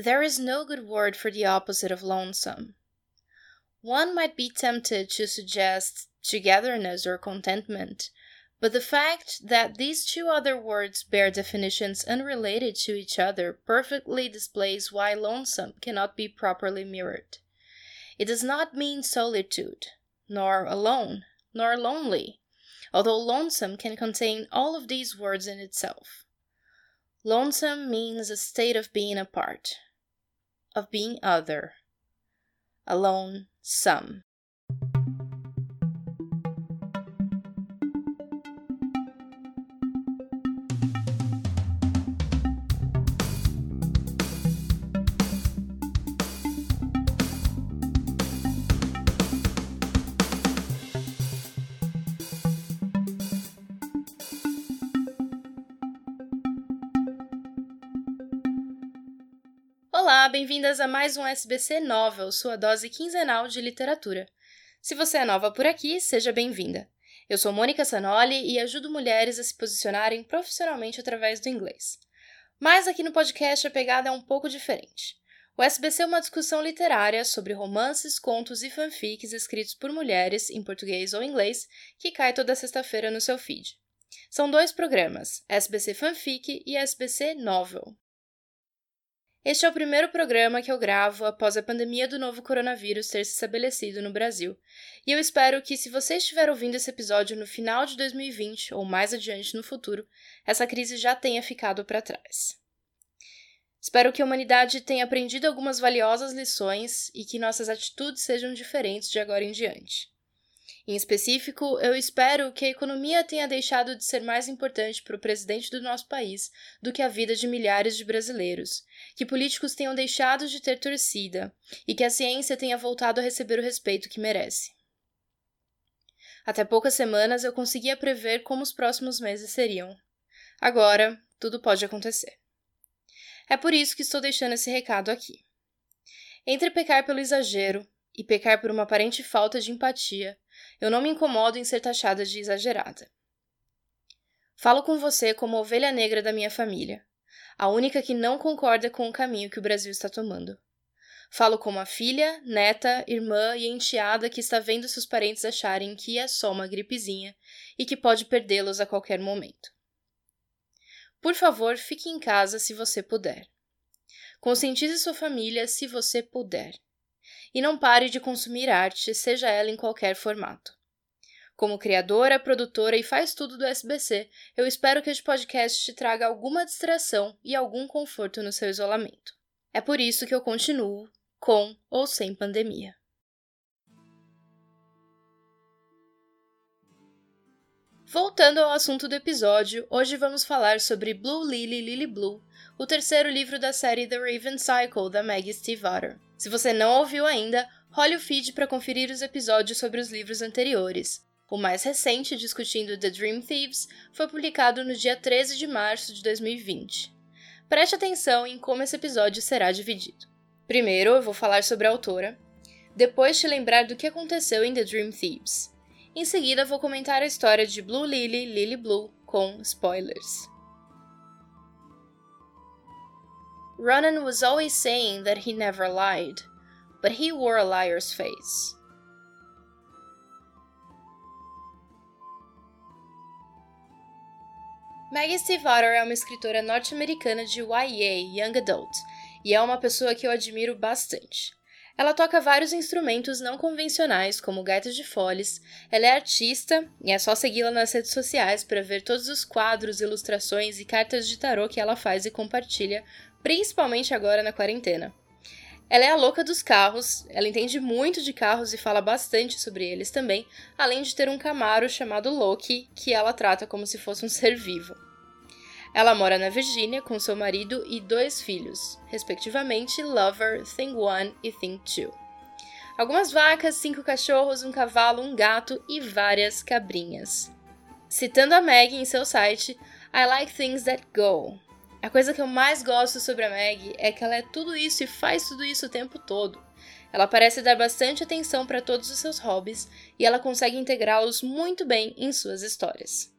There is no good word for the opposite of lonesome. One might be tempted to suggest togetherness or contentment, but the fact that these two other words bear definitions unrelated to each other perfectly displays why lonesome cannot be properly mirrored. It does not mean solitude, nor alone, nor lonely, although lonesome can contain all of these words in itself. Lonesome means a state of being apart, of being other, alone, some. Bem-vindas a mais um SBC Novel, sua dose quinzenal de literatura. Se você é nova por aqui, seja bem-vinda. Eu sou Mônica Sanoli e ajudo mulheres a se posicionarem profissionalmente através do inglês. Mas aqui no podcast a pegada é um pouco diferente. O SBC é uma discussão literária sobre romances, contos e fanfics escritos por mulheres, em português ou inglês, que cai toda sexta-feira no seu feed. São dois programas, SBC Fanfic e SBC Novel. Este é o primeiro programa que eu gravo após a pandemia do novo coronavírus ter se estabelecido no Brasil, e eu espero que, se você estiver ouvindo esse episódio no final de 2020 ou mais adiante no futuro, essa crise já tenha ficado para trás. Espero que a humanidade tenha aprendido algumas valiosas lições e que nossas atitudes sejam diferentes de agora em diante. Em específico, eu espero que a economia tenha deixado de ser mais importante para o presidente do nosso país do que a vida de milhares de brasileiros, que políticos tenham deixado de ter torcida e que a ciência tenha voltado a receber o respeito que merece. Até poucas semanas eu conseguia prever como os próximos meses seriam. Agora, tudo pode acontecer. É por isso que estou deixando esse recado aqui. Entre pecar pelo exagero e pecar por uma aparente falta de empatia, eu não me incomodo em ser taxada de exagerada. Falo com você como ovelha negra da minha família, a única que não concorda com o caminho que o Brasil está tomando. Falo como a filha, neta, irmã e enteada que está vendo seus parentes acharem que é só uma gripezinha e que pode perdê-los a qualquer momento. Por favor, fique em casa se você puder. Conscientize sua família se você puder e não pare de consumir arte, seja ela em qualquer formato. Como criadora, produtora e faz tudo do SBC, eu espero que este podcast te traga alguma distração e algum conforto no seu isolamento. É por isso que eu continuo, com ou sem pandemia. Voltando ao assunto do episódio, hoje vamos falar sobre Blue Lily Lily Blue, o terceiro livro da série The Raven Cycle da Maggie Stiefvater. Se você não ouviu ainda, role o feed para conferir os episódios sobre os livros anteriores. O mais recente, discutindo The Dream Thieves, foi publicado no dia 13 de março de 2020. Preste atenção em como esse episódio será dividido. Primeiro, eu vou falar sobre a autora, depois te lembrar do que aconteceu em The Dream Thieves. Em seguida, vou comentar a história de Blue Lily, Lily Blue, com spoilers. Ronan was always saying that he never lied, but he wore a liar's face. Maggie Stiefvater é uma escritora norte-americana de YA, Young Adult, e é uma pessoa que eu admiro bastante. Ela toca vários instrumentos não convencionais, como gaitas de foles. Ela é artista e é só segui-la nas redes sociais para ver todos os quadros, ilustrações e cartas de tarô que ela faz e compartilha, principalmente agora na quarentena. Ela é a louca dos carros, ela entende muito de carros e fala bastante sobre eles também, além de ter um Camaro chamado Loki, que ela trata como se fosse um ser vivo. Ela mora na Virgínia com seu marido e dois filhos, respectivamente Lover, Thing One e Thing Two. Algumas vacas, cinco cachorros, um cavalo, um gato e várias cabrinhas. Citando a Meg em seu site, I like things that go. A coisa que eu mais gosto sobre a Meg é que ela é tudo isso e faz tudo isso o tempo todo. Ela parece dar bastante atenção para todos os seus hobbies e ela consegue integrá-los muito bem em suas histórias.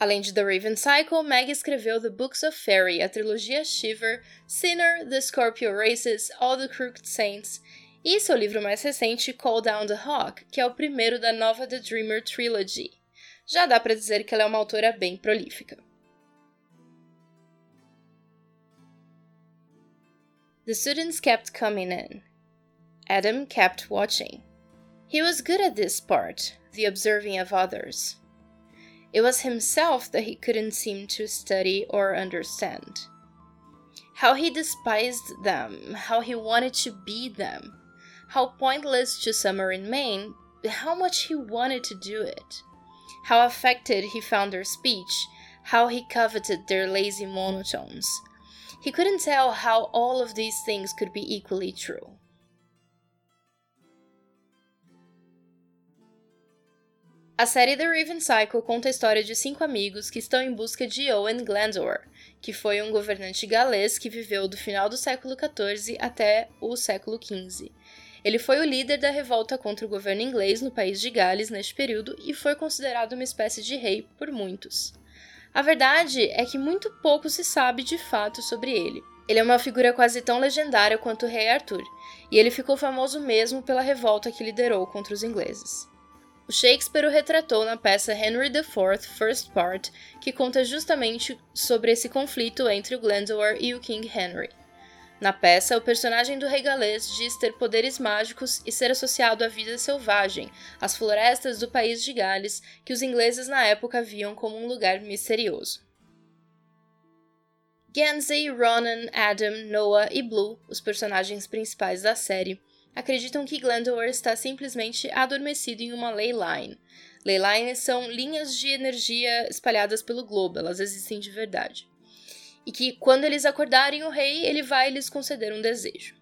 Além de The Raven Cycle, Meg escreveu The Books of Fairy, a trilogia Shiver, Sinner, The Scorpio Races, All the Crooked Saints, e seu livro mais recente, Call Down the Hawk, que é o primeiro da nova The Dreamer Trilogy. Já dá para dizer que ela é uma autora bem prolífica. The students kept coming in. Adam kept watching. He was good at this part, the observing of others. It was himself that he couldn't seem to study or understand. How he despised them, how he wanted to be them, how pointless to summer in Maine, how much he wanted to do it. How affected he found their speech, how he coveted their lazy monotones. He couldn't tell how all of these things could be equally true. A série The Raven Cycle conta a história de cinco amigos que estão em busca de Owen Glendower, que foi um governante galês que viveu do final do século XIV até o século XV. Ele foi o líder da revolta contra o governo inglês no país de Gales neste período e foi considerado uma espécie de rei por muitos. A verdade é que muito pouco se sabe de fato sobre ele. Ele é uma figura quase tão legendária quanto o rei Arthur, e ele ficou famoso mesmo pela revolta que liderou contra os ingleses. O Shakespeare o retratou na peça Henry IV, First Part, que conta justamente sobre esse conflito entre o Glendower e o King Henry. Na peça, o personagem do rei galês diz ter poderes mágicos e ser associado à vida selvagem, às florestas do país de Gales, que os ingleses na época viam como um lugar misterioso. Gansey, Ronan, Adam, Noah e Blue, os personagens principais da série, acreditam que Glendower está simplesmente adormecido em uma ley line. Ley lines são linhas de energia espalhadas pelo globo, elas existem de verdade. E que quando eles acordarem o rei, ele vai lhes conceder um desejo.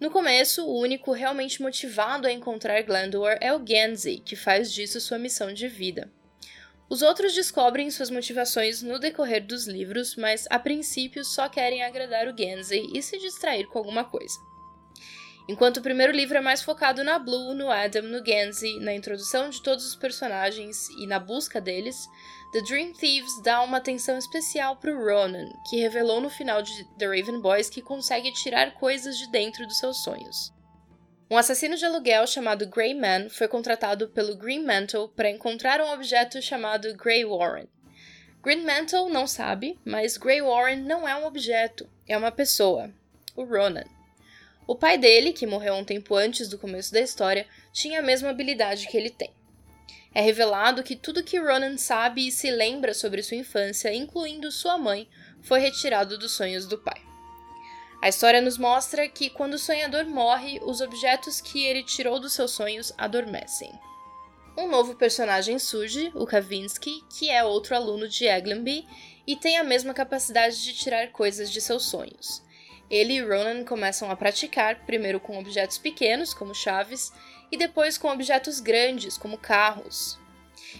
No começo, o único realmente motivado a encontrar Glendower é o Gansey, que faz disso sua missão de vida. Os outros descobrem suas motivações no decorrer dos livros, mas a princípio só querem agradar o Gansey e se distrair com alguma coisa. Enquanto o primeiro livro é mais focado na Blue, no Adam, no Gansey, na introdução de todos os personagens e na busca deles, The Dream Thieves dá uma atenção especial para o Ronan, que revelou no final de The Raven Boys que consegue tirar coisas de dentro dos seus sonhos. Um assassino de aluguel chamado Grey Man foi contratado pelo Green Mantle para encontrar um objeto chamado Grey Warren. Green Mantle não sabe, mas Grey Warren não é um objeto, é uma pessoa, o Ronan. O pai dele, que morreu um tempo antes do começo da história, tinha a mesma habilidade que ele tem. É revelado que tudo que Ronan sabe e se lembra sobre sua infância, incluindo sua mãe, foi retirado dos sonhos do pai. A história nos mostra que quando o sonhador morre, os objetos que ele tirou dos seus sonhos adormecem. Um novo personagem surge, o Kavinsky, que é outro aluno de Eglinby e tem a mesma capacidade de tirar coisas de seus sonhos. Ele e Ronan começam a praticar, primeiro com objetos pequenos, como chaves, e depois com objetos grandes, como carros.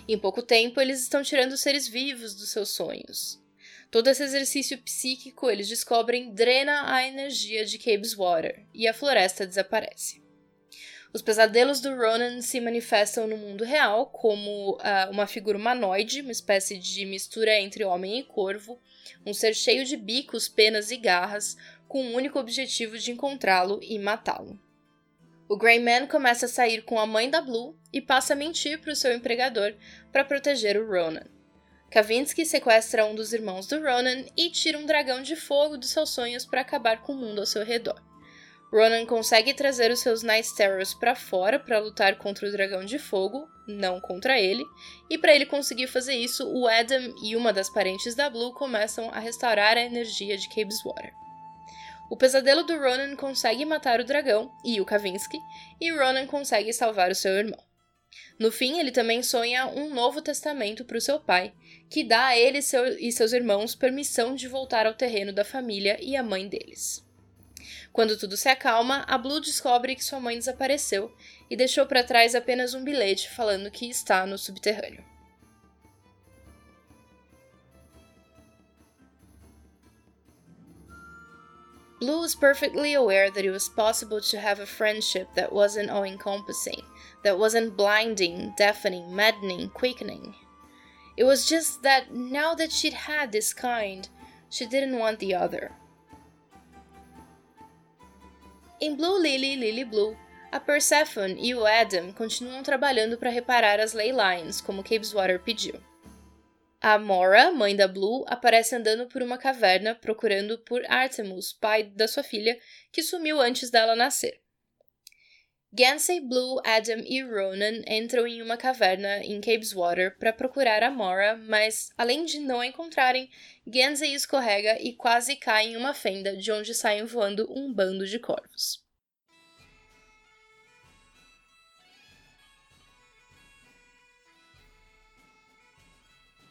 Em pouco tempo, eles estão tirando seres vivos dos seus sonhos. Todo esse exercício psíquico, eles descobrem, drena a energia de Cabeswater, e a floresta desaparece. Os pesadelos do Ronan se manifestam no mundo real como uh, uma figura humanoide, uma espécie de mistura entre homem e corvo, um ser cheio de bicos, penas e garras, com o único objetivo de encontrá-lo e matá-lo. O Greyman começa a sair com a mãe da Blue e passa a mentir para o seu empregador para proteger o Ronan. Kavinsky sequestra um dos irmãos do Ronan e tira um dragão de fogo dos seus sonhos para acabar com o mundo ao seu redor. Ronan consegue trazer os seus Night Terrors para fora para lutar contra o dragão de fogo, não contra ele, e para ele conseguir fazer isso, o Adam e uma das parentes da Blue começam a restaurar a energia de Cabeswater. O pesadelo do Ronan consegue matar o dragão e o Kavinsky, e Ronan consegue salvar o seu irmão. No fim, ele também sonha um novo testamento para o seu pai, que dá a ele seu, e seus irmãos permissão de voltar ao terreno da família e à mãe deles. Quando tudo se acalma, a Blue descobre que sua mãe desapareceu e deixou para trás apenas um bilhete falando que está no subterrâneo. Blue was perfectly aware that it was possible to have a friendship that wasn't all encompassing, that wasn't blinding, deafening, maddening, quickening. It was just that now that she'd had this kind, she didn't want the other. Em Blue Lily, Lily Blue, a Persephone e o Adam continuam trabalhando para reparar as ley lines, como Cabeswater pediu. A Mora, mãe da Blue, aparece andando por uma caverna procurando por Artemus, pai da sua filha, que sumiu antes dela nascer. Gansey, Blue, Adam e Ronan entram em uma caverna em Cabeswater para procurar a Mora, mas além de não a encontrarem, Gansey escorrega e quase cai em uma fenda de onde saem voando um bando de corvos.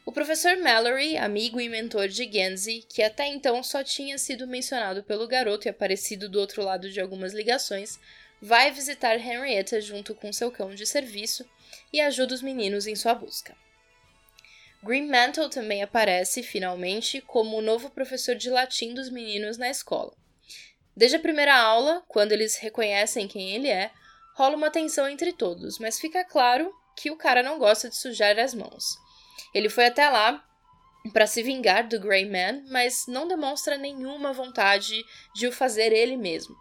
O professor Mallory, amigo e mentor de Gansey, que até então só tinha sido mencionado pelo garoto e aparecido do outro lado de algumas ligações, vai visitar Henrietta junto com seu cão de serviço e ajuda os meninos em sua busca. Green Mantle também aparece, finalmente, como o novo professor de latim dos meninos na escola. Desde a primeira aula, quando eles reconhecem quem ele é, rola uma tensão entre todos, mas fica claro que o cara não gosta de sujar as mãos. Ele foi até lá para se vingar do Grey Man, mas não demonstra nenhuma vontade de o fazer ele mesmo.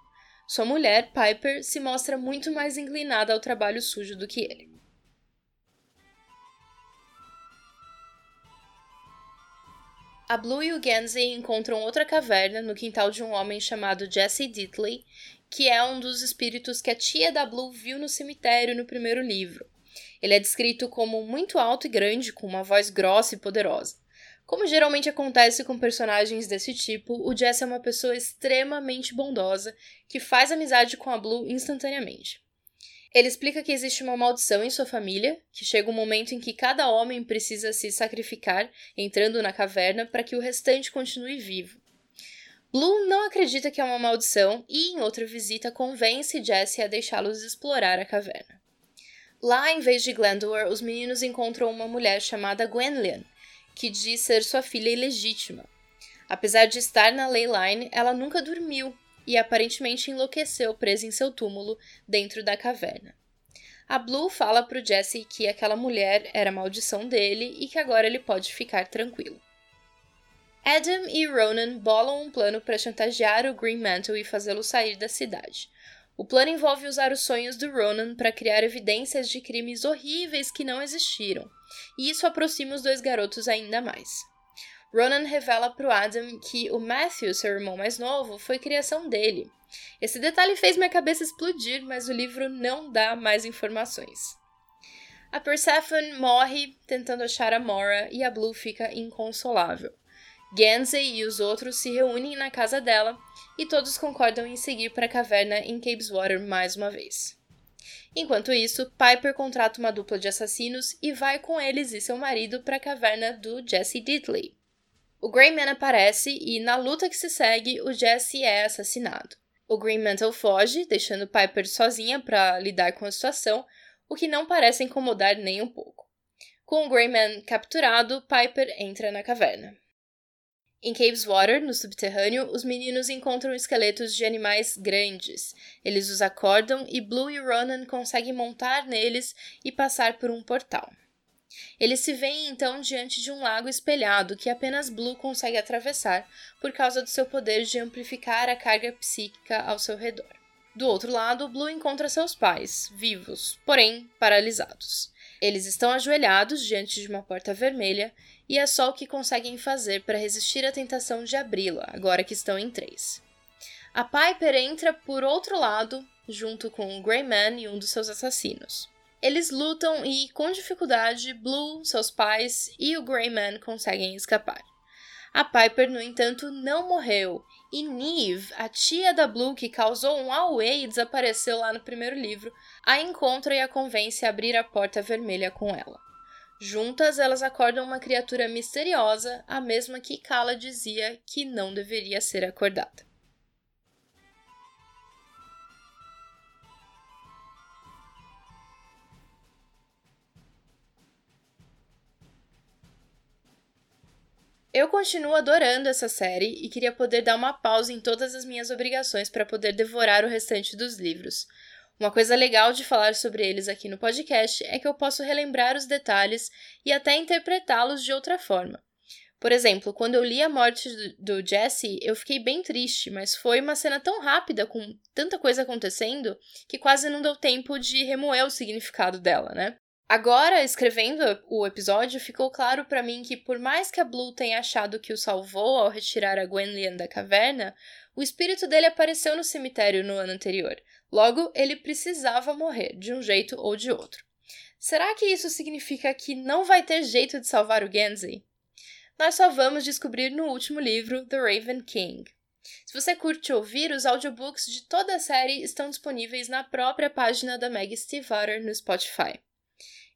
Sua mulher, Piper, se mostra muito mais inclinada ao trabalho sujo do que ele. A Blue e o Gansey encontram outra caverna no quintal de um homem chamado Jesse Ditley, que é um dos espíritos que a tia da Blue viu no cemitério no primeiro livro. Ele é descrito como muito alto e grande, com uma voz grossa e poderosa. Como geralmente acontece com personagens desse tipo, o Jesse é uma pessoa extremamente bondosa que faz amizade com a Blue instantaneamente. Ele explica que existe uma maldição em sua família, que chega um momento em que cada homem precisa se sacrificar entrando na caverna para que o restante continue vivo. Blue não acredita que é uma maldição e, em outra visita, convence Jesse a deixá-los explorar a caverna. Lá, em vez de Glendower, os meninos encontram uma mulher chamada Gwenllian, que diz ser sua filha ilegítima. Apesar de estar na Leyline, ela nunca dormiu e aparentemente enlouqueceu presa em seu túmulo dentro da caverna. A Blue fala pro Jesse que aquela mulher era maldição dele e que agora ele pode ficar tranquilo. Adam e Ronan bolam um plano para chantagear o Green Mantle e fazê-lo sair da cidade. O plano envolve usar os sonhos do Ronan para criar evidências de crimes horríveis que não existiram, e isso aproxima os dois garotos ainda mais. Ronan revela para o Adam que o Matthew, seu irmão mais novo, foi criação dele. Esse detalhe fez minha cabeça explodir, mas o livro não dá mais informações. A Persephone morre tentando achar a Mora e a Blue fica inconsolável. Gansey e os outros se reúnem na casa dela e todos concordam em seguir para a caverna em Cabeswater mais uma vez. Enquanto isso, Piper contrata uma dupla de assassinos e vai com eles e seu marido para a caverna do Jesse Diddley. O Greyman aparece e, na luta que se segue, o Jesse é assassinado. O Green Mantle foge, deixando Piper sozinha para lidar com a situação, o que não parece incomodar nem um pouco. Com o Greyman capturado, Piper entra na caverna. Em Cabeswater, no subterrâneo, os meninos encontram esqueletos de animais grandes. Eles os acordam e Blue e Ronan conseguem montar neles e passar por um portal. Eles se veem então diante de um lago espelhado que apenas Blue consegue atravessar por causa do seu poder de amplificar a carga psíquica ao seu redor. Do outro lado, Blue encontra seus pais, vivos, porém paralisados. Eles estão ajoelhados diante de uma porta vermelha e é só o que conseguem fazer para resistir à tentação de abri-la, agora que estão em três. A Piper entra por outro lado, junto com o Greyman e um dos seus assassinos. Eles lutam e, com dificuldade, Blue, seus pais e o Greyman conseguem escapar. A Piper, no entanto, não morreu, e Neve, a tia da Blue que causou um auê e desapareceu lá no primeiro livro, a encontra e a convence a abrir a porta vermelha com ela. Juntas, elas acordam uma criatura misteriosa, a mesma que Kala dizia que não deveria ser acordada. Eu continuo adorando essa série e queria poder dar uma pausa em todas as minhas obrigações para poder devorar o restante dos livros. Uma coisa legal de falar sobre eles aqui no podcast é que eu posso relembrar os detalhes e até interpretá-los de outra forma. Por exemplo, quando eu li a morte do, Jesse, eu fiquei bem triste, mas foi uma cena tão rápida, com tanta coisa acontecendo, que quase não deu tempo de remoer o significado dela, né? Agora, escrevendo o episódio, ficou claro para mim que, por mais que a Blue tenha achado que o salvou ao retirar a Gwenlyan da caverna, o espírito dele apareceu no cemitério no ano anterior. Logo, ele precisava morrer, de um jeito ou de outro. Será que isso significa que não vai ter jeito de salvar o Genzi? Nós só vamos descobrir no último livro, The Raven King. Se você curte ouvir, os audiobooks de toda a série estão disponíveis na própria página da Meg Stiefvater no Spotify.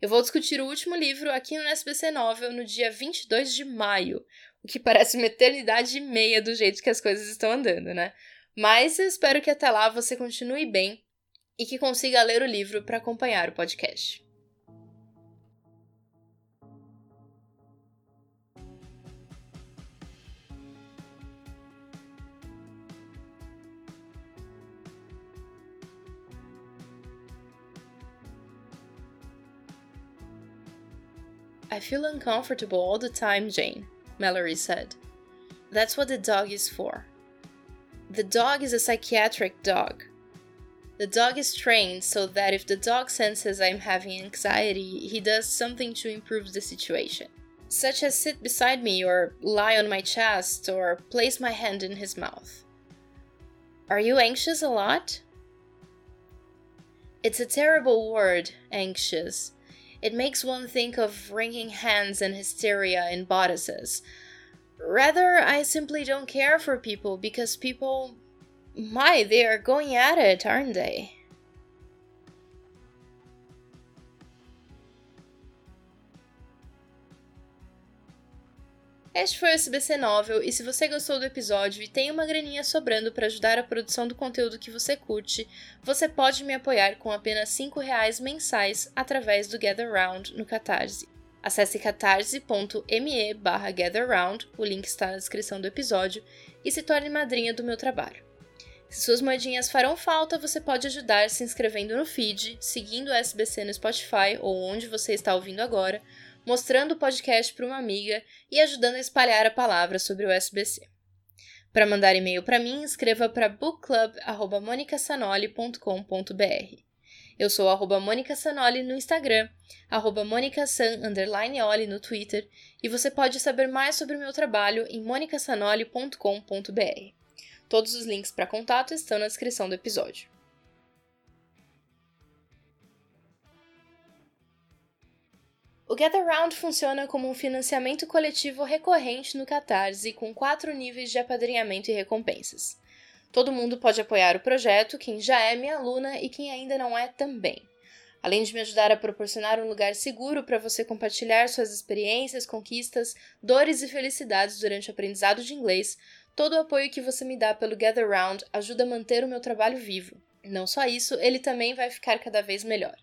Eu vou discutir o último livro aqui no SBC Novel no dia 22 de maio, o que parece uma eternidade e meia do jeito que as coisas estão andando, né? Mas eu espero que até lá você continue bem e que consiga ler o livro para acompanhar o podcast. I feel uncomfortable all the time, Jane, Mallory said. That's what the dog is for. The dog is a psychiatric dog. The dog is trained so that if the dog senses I'm having anxiety, he does something to improve the situation, such as sit beside me or lie on my chest or place my hand in his mouth. Are you anxious a lot? It's a terrible word, anxious. It makes one think of wringing hands and hysteria in bodices. Rather, I simply don't care for people because people. My, they are going at it, aren't they? Este foi o SBC Novel e se você gostou do episódio e tem uma graninha sobrando para ajudar a produção do conteúdo que você curte, você pode me apoiar com apenas R$ reais mensais através do Gather Round no Catarse. Acesse catarse.me barra gatherround, o link está na descrição do episódio, e se torne madrinha do meu trabalho. Se suas moedinhas farão falta, você pode ajudar se inscrevendo no feed, seguindo o SBC no Spotify ou onde você está ouvindo agora, mostrando o podcast para uma amiga e ajudando a espalhar a palavra sobre o SBC. Para mandar e-mail para mim, escreva para bookclub.monicasanoli.com.br. Eu sou arroba Mônica Sanoli no Instagram, arroba monicasan, no Twitter, e você pode saber mais sobre o meu trabalho em monicasanoli.com.br. Todos os links para contato estão na descrição do episódio. O Gather Round funciona como um financiamento coletivo recorrente no Catarse, com quatro níveis de apadrinhamento e recompensas. Todo mundo pode apoiar o projeto, quem já é minha aluna e quem ainda não é também. Além de me ajudar a proporcionar um lugar seguro para você compartilhar suas experiências, conquistas, dores e felicidades durante o aprendizado de inglês, todo o apoio que você me dá pelo Gather Round ajuda a manter o meu trabalho vivo. Não só isso, ele também vai ficar cada vez melhor.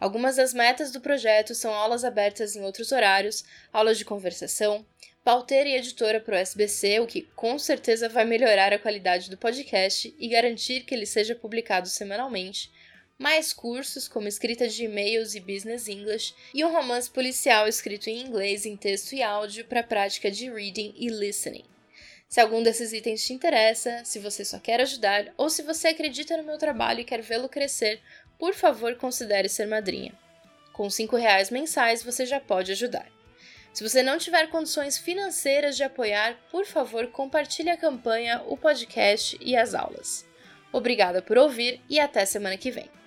Algumas das metas do projeto são aulas abertas em outros horários, aulas de conversação, pauteira e editora para o SBC, o que com certeza vai melhorar a qualidade do podcast e garantir que ele seja publicado semanalmente, mais cursos como escrita de e-mails e business English e um romance policial escrito em inglês em texto e áudio para prática de reading e listening. Se algum desses itens te interessa, se você só quer ajudar ou se você acredita no meu trabalho e quer vê-lo crescer, por favor considere ser madrinha. Com R$ reais mensais você já pode ajudar. Se você não tiver condições financeiras de apoiar, por favor compartilhe a campanha, o podcast e as aulas. Obrigada por ouvir e até semana que vem.